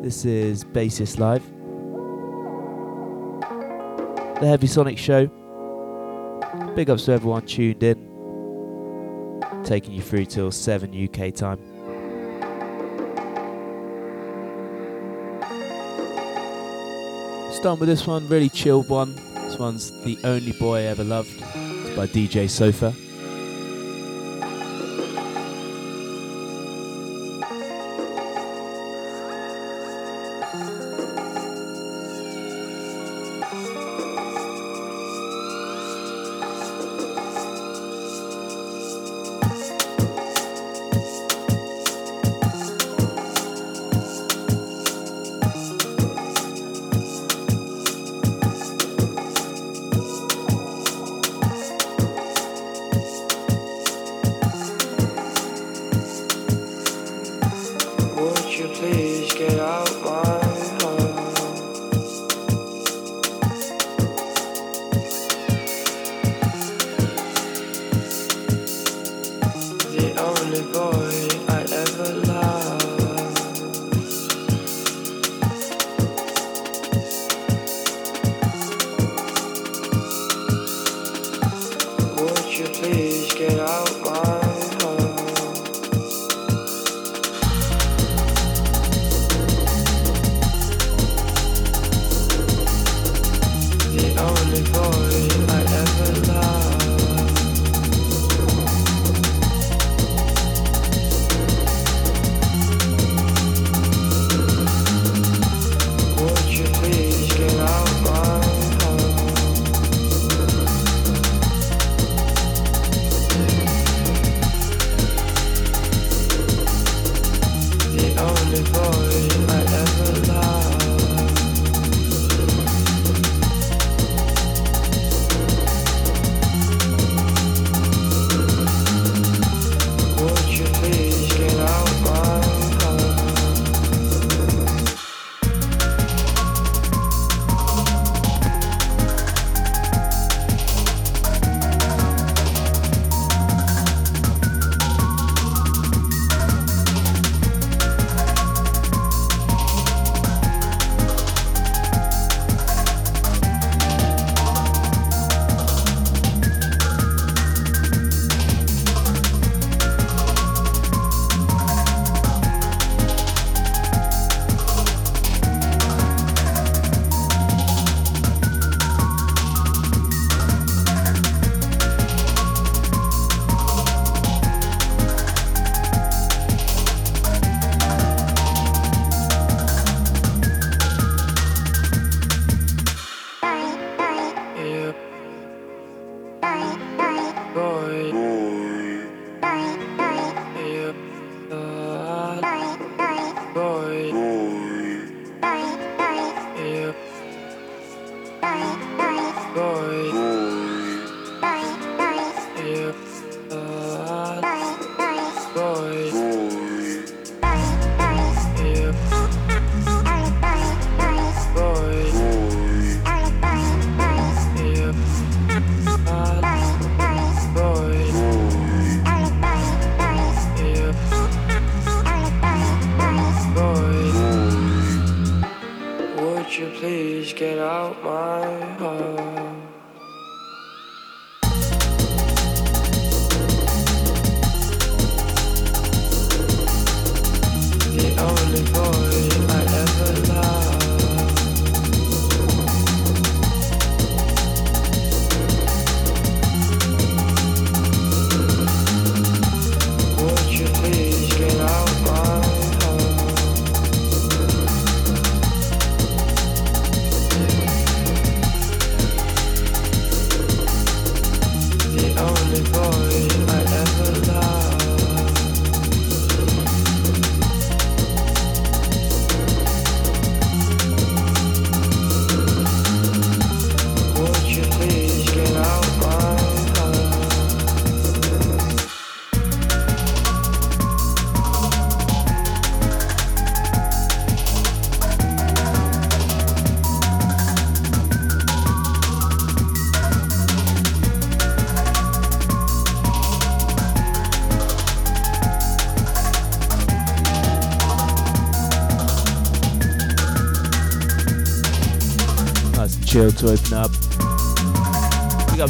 This is Bassis Live. The Heavy Sonic Show. Big ups to everyone tuned in. Taking you through till 7 UK time. Starting with this one, really chilled one. This one's The Only Boy I Ever Loved. It's by DJ Sofa.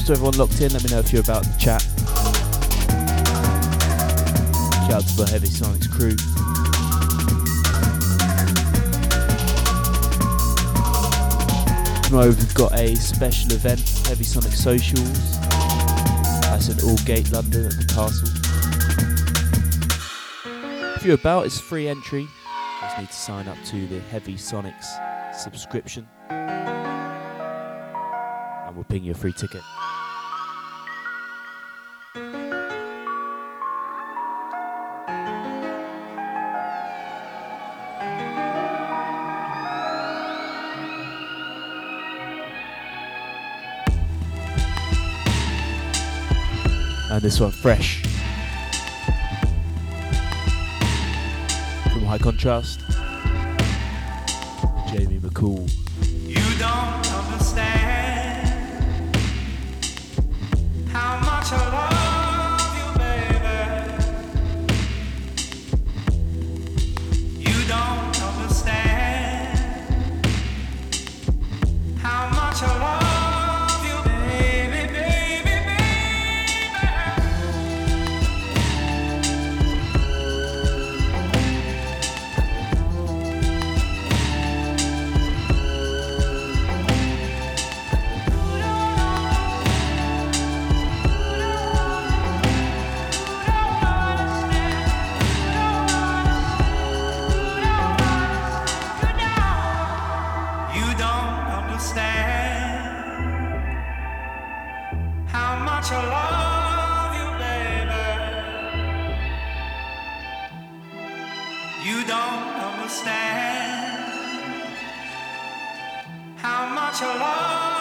To everyone locked in. Let me know if you're about to chat. Shout out to the Heavy Sonics crew. Tomorrow we've got a special event, Heavy Sonic Socials. That's at Aldgate, London at the Castle. If you're about, it's free entry. You just need to sign up to the Heavy Sonics subscription. And we'll ping you a free ticket. And this one fresh from High Contrast. Jamie McCool. Understand how much I love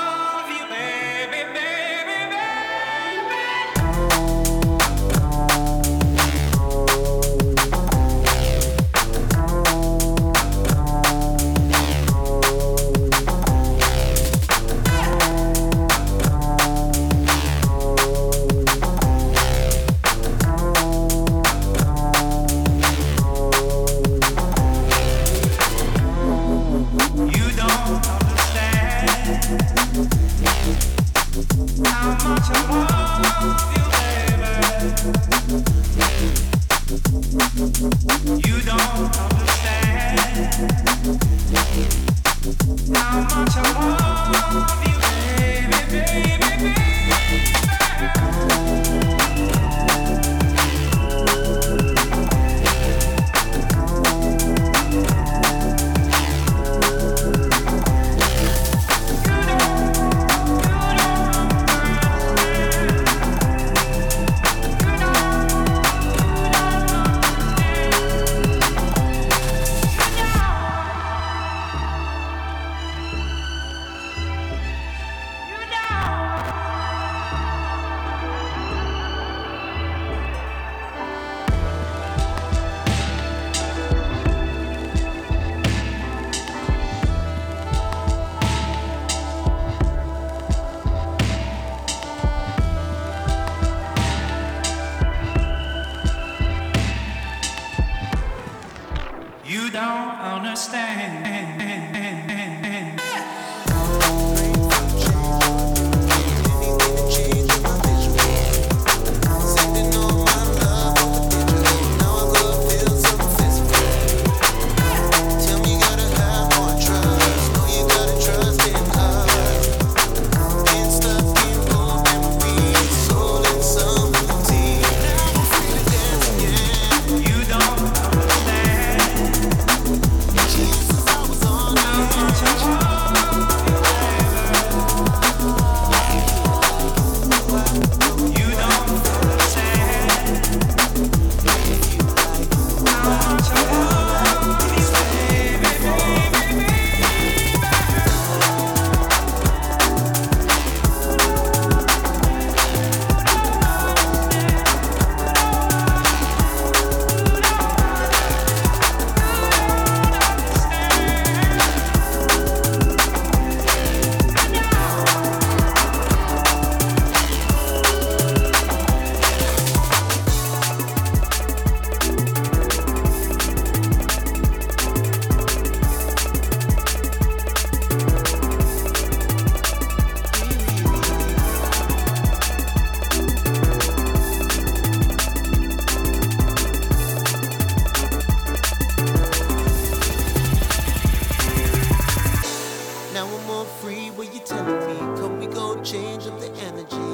more free. What you telling me? Come we go change up the energy.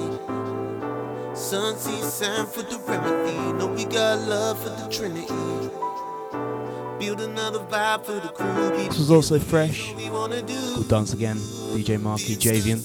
Sun see sign for the remedy. Know we got love for the Trinity. Build another vibe for the crew. This was also fresh. we want to Dance Again, DJ Marky Javian.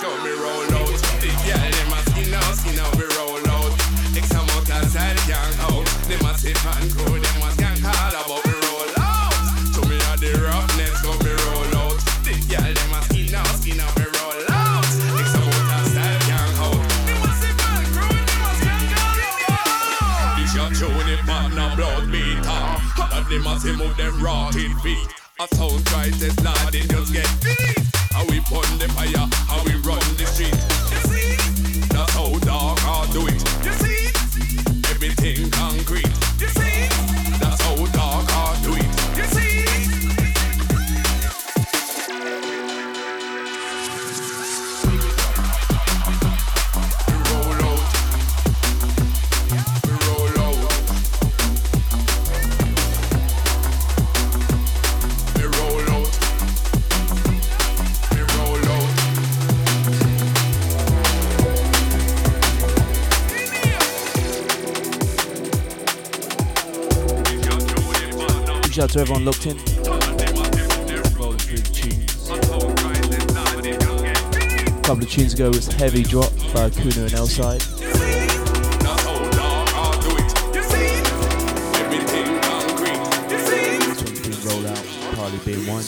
X me roll out. The girl them a skin out, skin out We roll out. X amount of style gang out. Them a say and crew, them a gang call about me roll out. To me a the roughness out me roll out. The girl them a skin out, skin out We roll out. X amount of style gang out. Them a say and crew, them a gang call about. This your tune, it man a blood meter. All of them a say move them rotted feet. A sound crisis, lad, they just get beat. How we pun the fire, how we out to everyone locked in. A couple of tunes ago was Heavy Drop by Kuno and Elside. rolled out, Parley being one.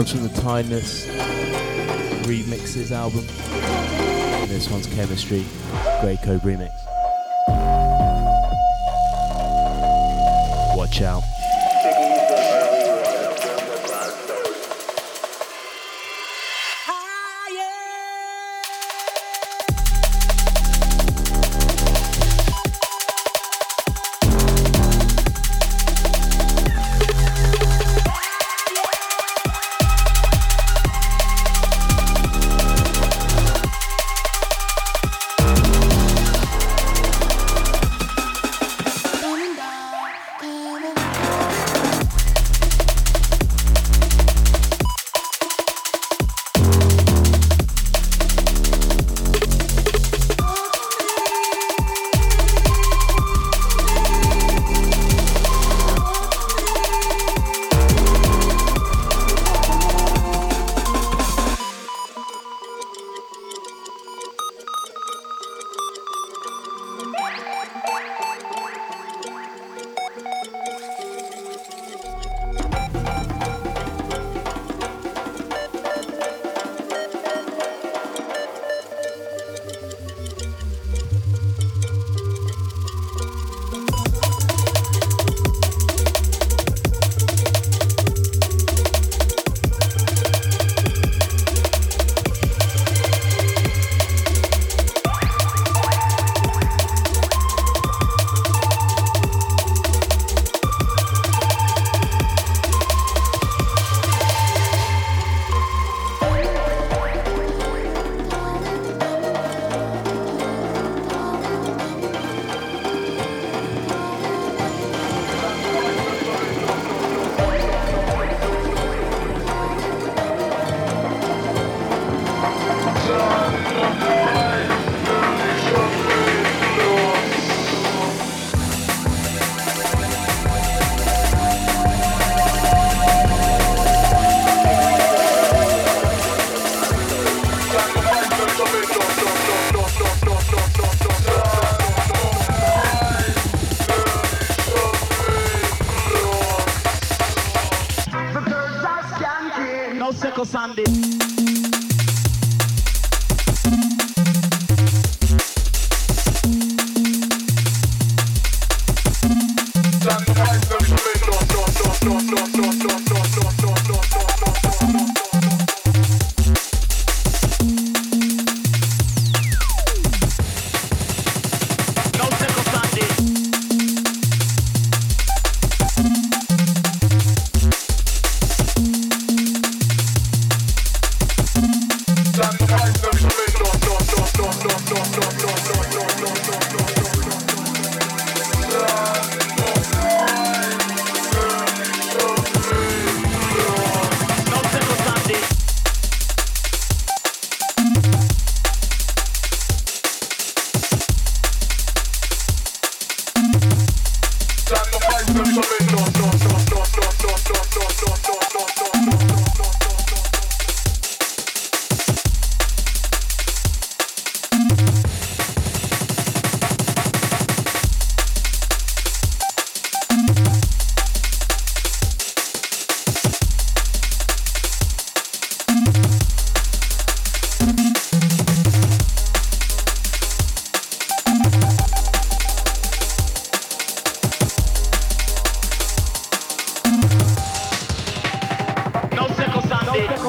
Comes from the Timeless Remixes album. And this one's Chemistry, Grey Code remix.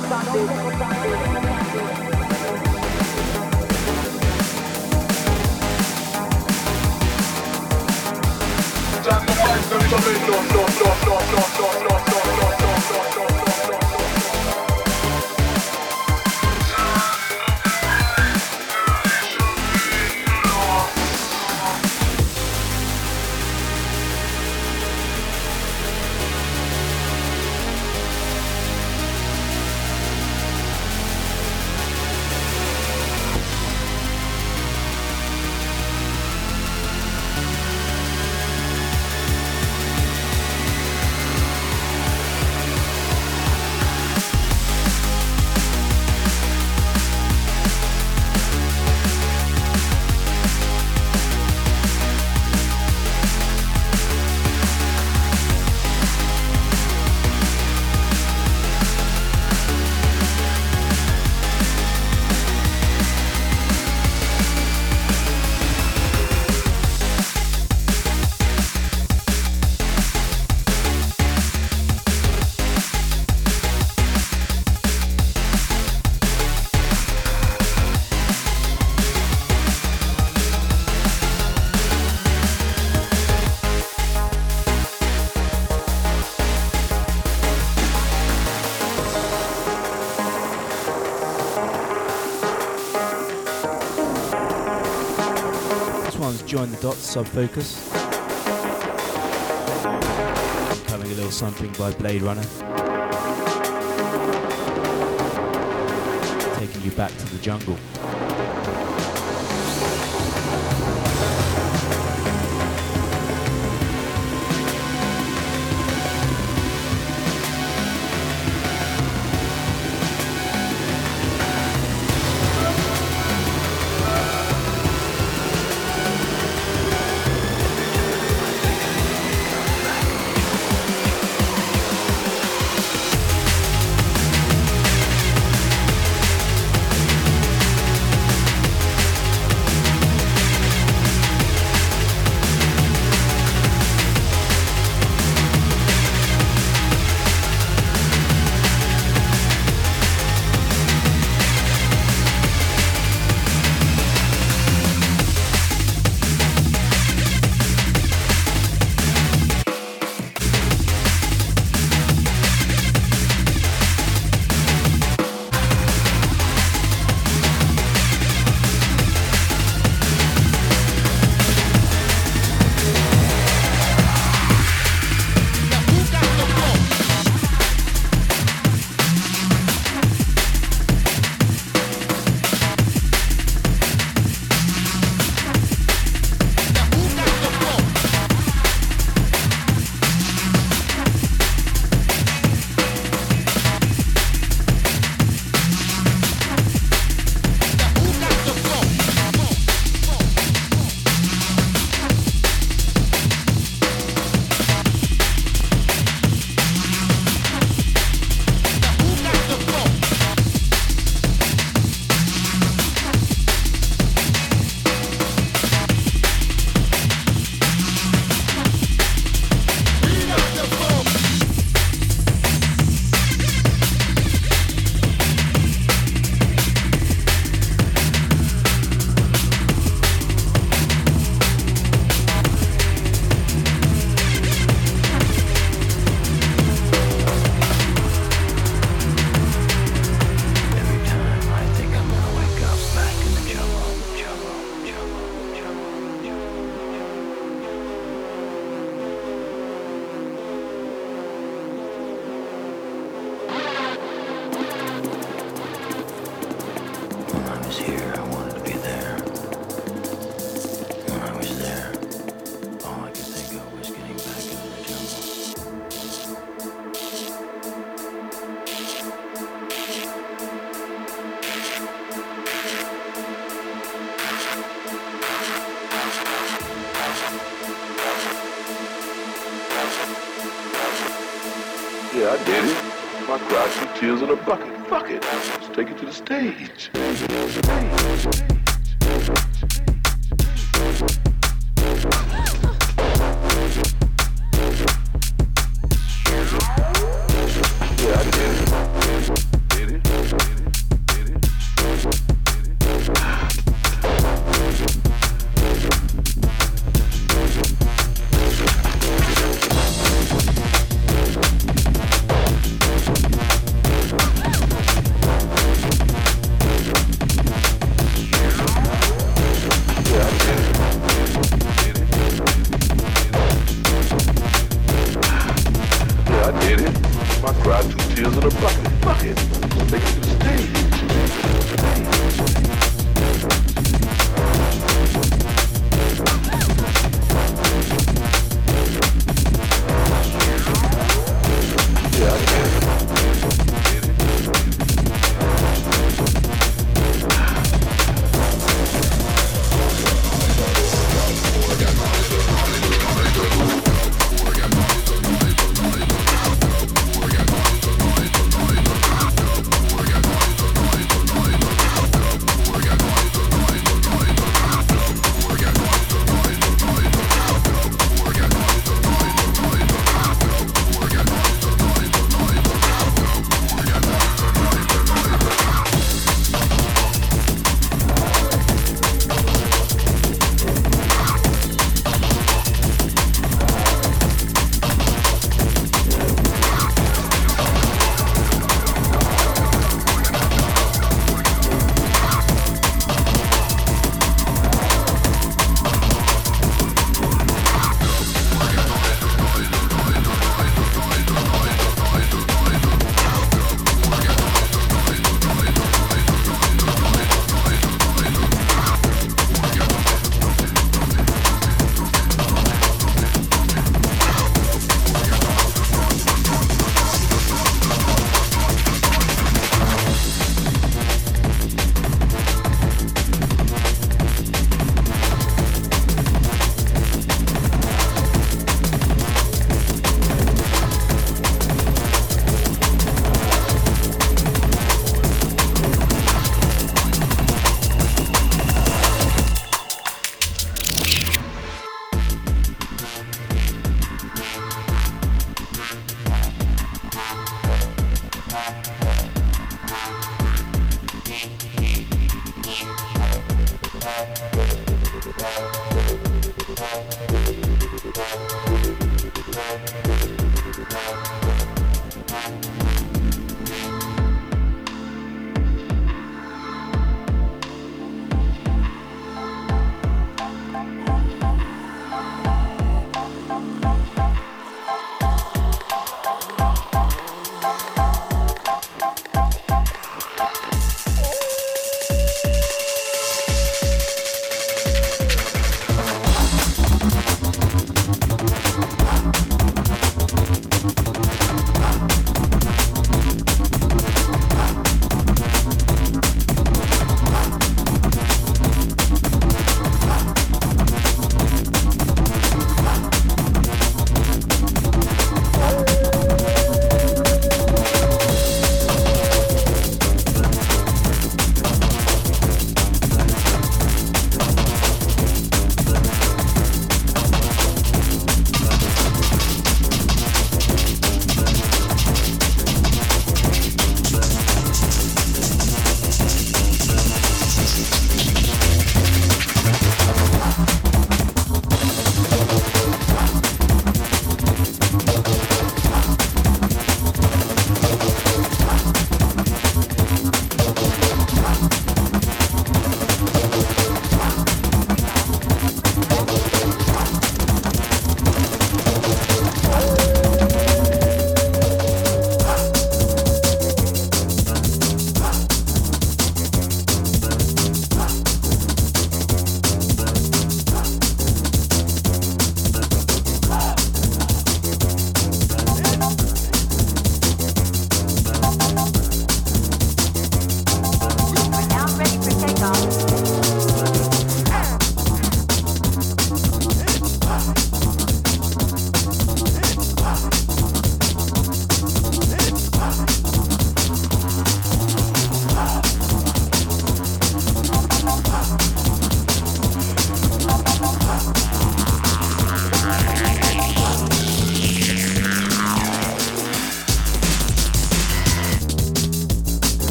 no, no, no, no, no. Sub Focus. Coming a little something by Blade Runner. Taking you back to the jungle.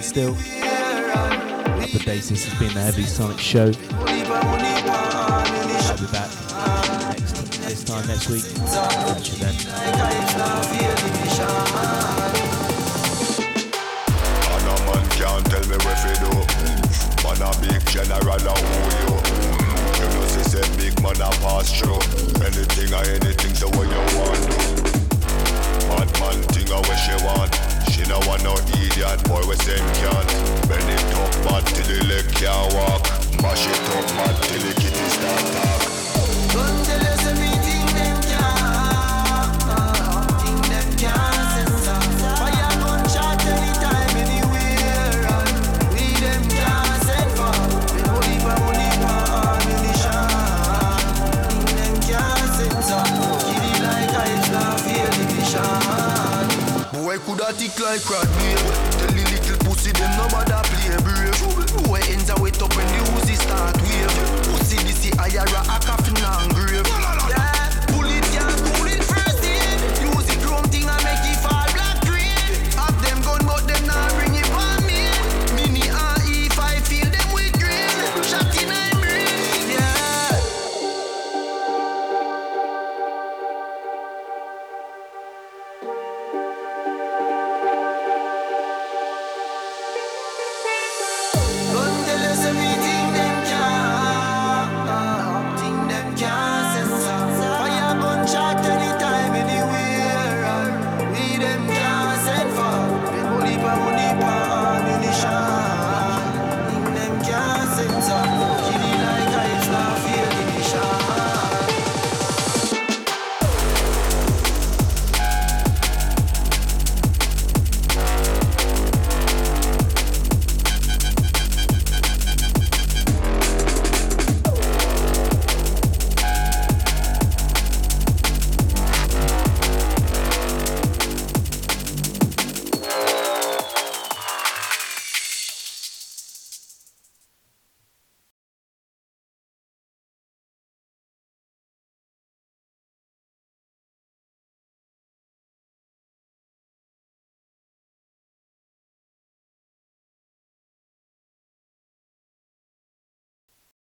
Still. The Bassis has been the Heavy Sonic Show. I'll be back next this time next week. Catch you then. You. Know big man pass through. Anything or anything the way you want. Bad man thing want. No want no idiot boy we same can't. Bend it up bad till the leg can't walk. Mash it up mad till the kitty start talk. Don't tell us them Tick like rat babe. Tell the little pussy them no bother play brave. Boy ends a wet up when the Uzi start wave. Pussy this the higher a coffin and grave.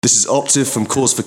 This is Optiv from Cause 4